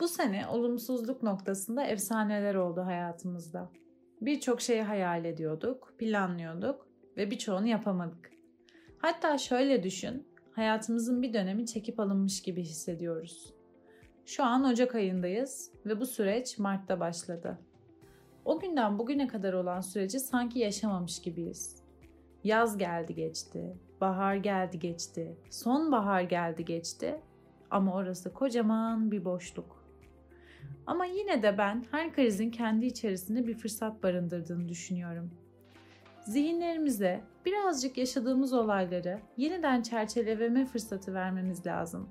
Bu sene olumsuzluk noktasında efsaneler oldu hayatımızda. Birçok şeyi hayal ediyorduk, planlıyorduk ve birçoğunu yapamadık. Hatta şöyle düşün, hayatımızın bir dönemi çekip alınmış gibi hissediyoruz. Şu an Ocak ayındayız ve bu süreç Mart'ta başladı. O günden bugüne kadar olan süreci sanki yaşamamış gibiyiz. Yaz geldi geçti, bahar geldi geçti, sonbahar geldi geçti ama orası kocaman bir boşluk. Ama yine de ben her krizin kendi içerisinde bir fırsat barındırdığını düşünüyorum. Zihinlerimize birazcık yaşadığımız olayları yeniden çerçeveleme fırsatı vermemiz lazım.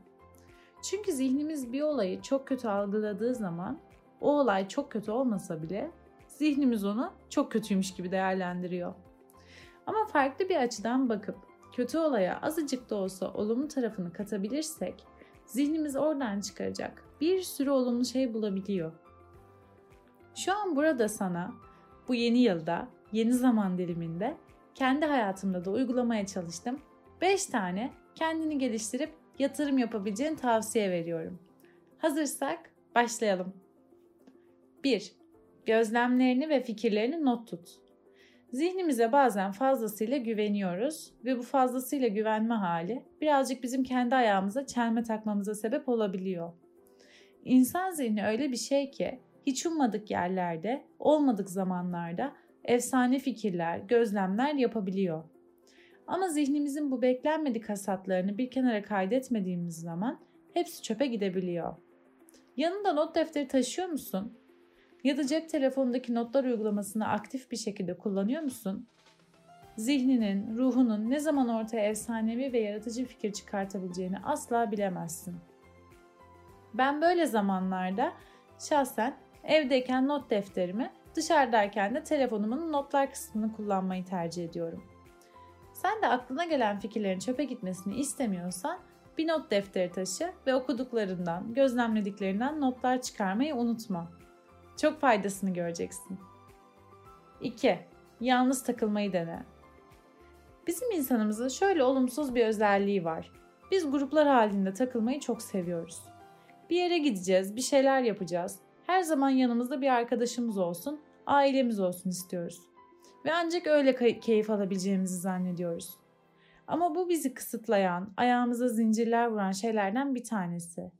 Çünkü zihnimiz bir olayı çok kötü algıladığı zaman o olay çok kötü olmasa bile zihnimiz onu çok kötüymüş gibi değerlendiriyor. Ama farklı bir açıdan bakıp kötü olaya azıcık da olsa olumlu tarafını katabilirsek zihnimiz oradan çıkaracak bir sürü olumlu şey bulabiliyor. Şu an burada sana bu yeni yılda, yeni zaman diliminde kendi hayatımda da uygulamaya çalıştım. 5 tane kendini geliştirip yatırım yapabileceğin tavsiye veriyorum. Hazırsak başlayalım. 1. Gözlemlerini ve fikirlerini not tut. Zihnimize bazen fazlasıyla güveniyoruz ve bu fazlasıyla güvenme hali birazcık bizim kendi ayağımıza çelme takmamıza sebep olabiliyor. İnsan zihni öyle bir şey ki hiç ummadık yerlerde, olmadık zamanlarda efsane fikirler, gözlemler yapabiliyor. Ama zihnimizin bu beklenmedik hasatlarını bir kenara kaydetmediğimiz zaman hepsi çöpe gidebiliyor. Yanında not defteri taşıyor musun? Ya da cep telefonundaki notlar uygulamasını aktif bir şekilde kullanıyor musun? Zihninin, ruhunun ne zaman ortaya efsanevi ve yaratıcı fikir çıkartabileceğini asla bilemezsin. Ben böyle zamanlarda şahsen evdeyken not defterimi, dışarıdayken de telefonumun notlar kısmını kullanmayı tercih ediyorum. Sen de aklına gelen fikirlerin çöpe gitmesini istemiyorsan bir not defteri taşı ve okuduklarından, gözlemlediklerinden notlar çıkarmayı unutma. Çok faydasını göreceksin. 2. Yalnız takılmayı dene. Bizim insanımızın şöyle olumsuz bir özelliği var. Biz gruplar halinde takılmayı çok seviyoruz. Bir yere gideceğiz, bir şeyler yapacağız. Her zaman yanımızda bir arkadaşımız olsun, ailemiz olsun istiyoruz. Ve ancak öyle keyif alabileceğimizi zannediyoruz. Ama bu bizi kısıtlayan, ayağımıza zincirler vuran şeylerden bir tanesi.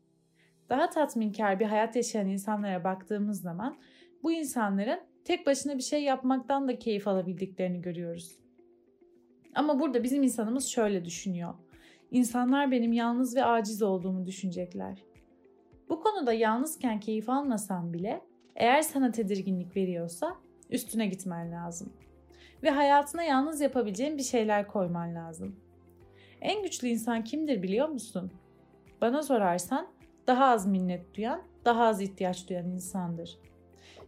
Daha tatminkar bir hayat yaşayan insanlara baktığımız zaman bu insanların tek başına bir şey yapmaktan da keyif alabildiklerini görüyoruz. Ama burada bizim insanımız şöyle düşünüyor. İnsanlar benim yalnız ve aciz olduğumu düşünecekler. Bu konuda yalnızken keyif almasan bile eğer sana tedirginlik veriyorsa üstüne gitmen lazım. Ve hayatına yalnız yapabileceğin bir şeyler koyman lazım. En güçlü insan kimdir biliyor musun? Bana sorarsan daha az minnet duyan, daha az ihtiyaç duyan insandır.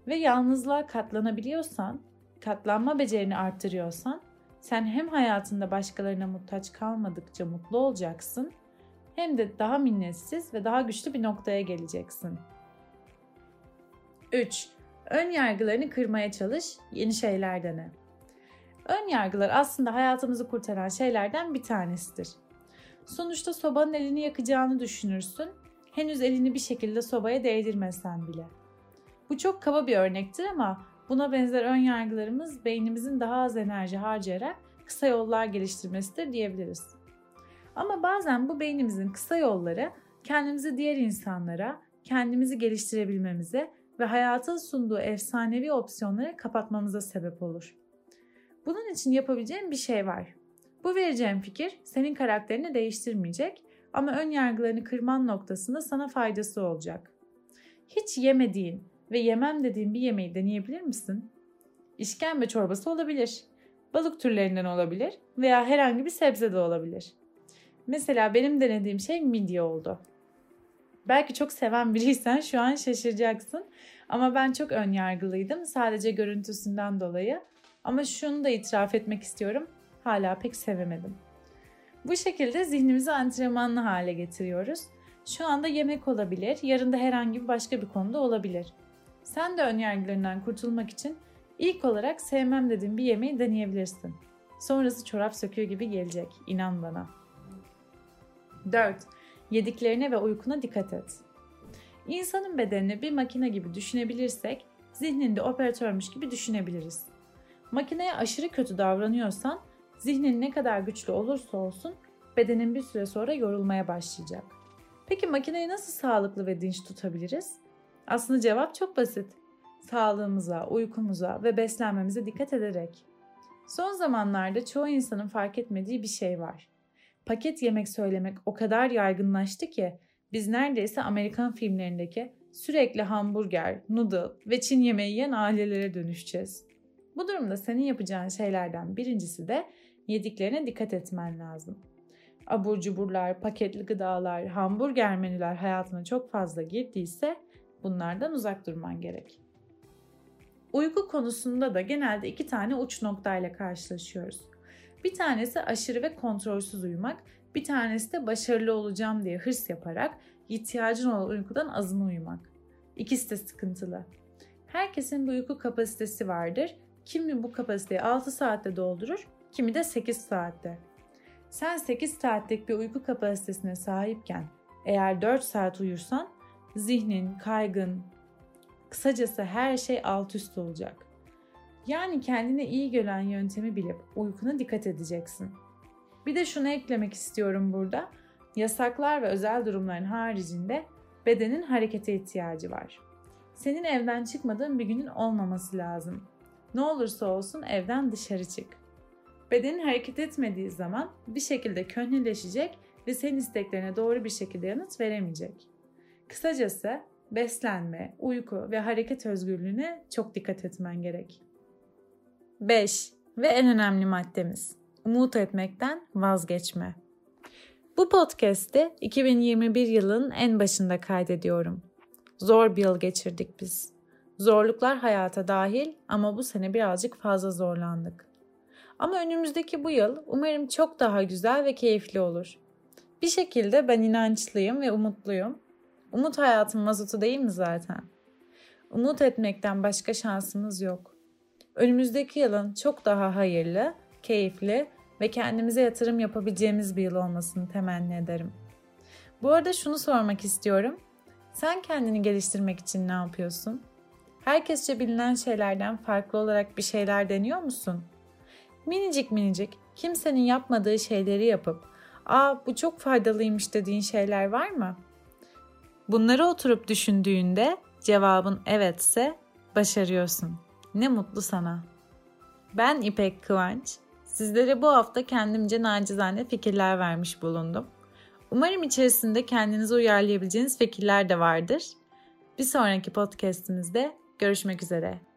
Ve yalnızlığa katlanabiliyorsan, katlanma becerini arttırıyorsan, sen hem hayatında başkalarına muhtaç kalmadıkça mutlu olacaksın, hem de daha minnetsiz ve daha güçlü bir noktaya geleceksin. 3. Ön yargılarını kırmaya çalış, yeni şeyler dene. Ön yargılar aslında hayatımızı kurtaran şeylerden bir tanesidir. Sonuçta sobanın elini yakacağını düşünürsün, henüz elini bir şekilde sobaya değdirmesen bile. Bu çok kaba bir örnektir ama buna benzer ön yargılarımız beynimizin daha az enerji harcayarak kısa yollar geliştirmesidir diyebiliriz. Ama bazen bu beynimizin kısa yolları kendimizi diğer insanlara, kendimizi geliştirebilmemize ve hayatın sunduğu efsanevi opsiyonları kapatmamıza sebep olur. Bunun için yapabileceğim bir şey var. Bu vereceğim fikir senin karakterini değiştirmeyecek ama ön yargılarını kırman noktasında sana faydası olacak. Hiç yemediğin ve yemem dediğin bir yemeği deneyebilir misin? İşkembe çorbası olabilir. Balık türlerinden olabilir veya herhangi bir sebze de olabilir. Mesela benim denediğim şey midye oldu. Belki çok seven biriysen şu an şaşıracaksın. Ama ben çok ön yargılıydım sadece görüntüsünden dolayı. Ama şunu da itiraf etmek istiyorum. Hala pek sevemedim. Bu şekilde zihnimizi antrenmanlı hale getiriyoruz. Şu anda yemek olabilir, yarın da herhangi bir başka bir konuda olabilir. Sen de ön yargılarından kurtulmak için ilk olarak sevmem dediğin bir yemeği deneyebilirsin. Sonrası çorap söküyor gibi gelecek, inan bana. 4. Yediklerine ve uykuna dikkat et. İnsanın bedenini bir makine gibi düşünebilirsek zihninde operatörmüş gibi düşünebiliriz. Makineye aşırı kötü davranıyorsan zihnin ne kadar güçlü olursa olsun bedenin bir süre sonra yorulmaya başlayacak. Peki makineyi nasıl sağlıklı ve dinç tutabiliriz? Aslında cevap çok basit. Sağlığımıza, uykumuza ve beslenmemize dikkat ederek. Son zamanlarda çoğu insanın fark etmediği bir şey var. Paket yemek söylemek o kadar yaygınlaştı ki biz neredeyse Amerikan filmlerindeki sürekli hamburger, noodle ve Çin yemeği yiyen ailelere dönüşeceğiz. Bu durumda senin yapacağın şeylerden birincisi de yediklerine dikkat etmen lazım. Abur cuburlar, paketli gıdalar, hamburger menüler hayatına çok fazla girdiyse bunlardan uzak durman gerek. Uyku konusunda da genelde iki tane uç noktayla karşılaşıyoruz. Bir tanesi aşırı ve kontrolsüz uyumak, bir tanesi de başarılı olacağım diye hırs yaparak ihtiyacın olan uykudan azını uyumak. İkisi de sıkıntılı. Herkesin bir uyku kapasitesi vardır. Kimi bu kapasiteyi 6 saatte doldurur, kimi de 8 saatte. Sen 8 saatlik bir uyku kapasitesine sahipken eğer 4 saat uyursan zihnin, kaygın, kısacası her şey alt üst olacak. Yani kendine iyi gelen yöntemi bilip uykuna dikkat edeceksin. Bir de şunu eklemek istiyorum burada. Yasaklar ve özel durumların haricinde bedenin harekete ihtiyacı var. Senin evden çıkmadığın bir günün olmaması lazım. Ne olursa olsun evden dışarı çık. Bedenin hareket etmediği zaman bir şekilde köhneleşecek ve senin isteklerine doğru bir şekilde yanıt veremeyecek. Kısacası beslenme, uyku ve hareket özgürlüğüne çok dikkat etmen gerek. 5 ve en önemli maddemiz. Umut etmekten vazgeçme. Bu podcast'i 2021 yılının en başında kaydediyorum. Zor bir yıl geçirdik biz. Zorluklar hayata dahil ama bu sene birazcık fazla zorlandık. Ama önümüzdeki bu yıl umarım çok daha güzel ve keyifli olur. Bir şekilde ben inançlıyım ve umutluyum. Umut hayatın mazotu değil mi zaten? Umut etmekten başka şansımız yok. Önümüzdeki yılın çok daha hayırlı, keyifli ve kendimize yatırım yapabileceğimiz bir yıl olmasını temenni ederim. Bu arada şunu sormak istiyorum. Sen kendini geliştirmek için ne yapıyorsun? Herkesçe bilinen şeylerden farklı olarak bir şeyler deniyor musun? Minicik minicik kimsenin yapmadığı şeyleri yapıp ''Aa bu çok faydalıymış'' dediğin şeyler var mı? Bunları oturup düşündüğünde cevabın evetse başarıyorsun. Ne mutlu sana. Ben İpek Kıvanç. Sizlere bu hafta kendimce nacizane fikirler vermiş bulundum. Umarım içerisinde kendinize uyarlayabileceğiniz fikirler de vardır. Bir sonraki podcastimizde görüşmek üzere.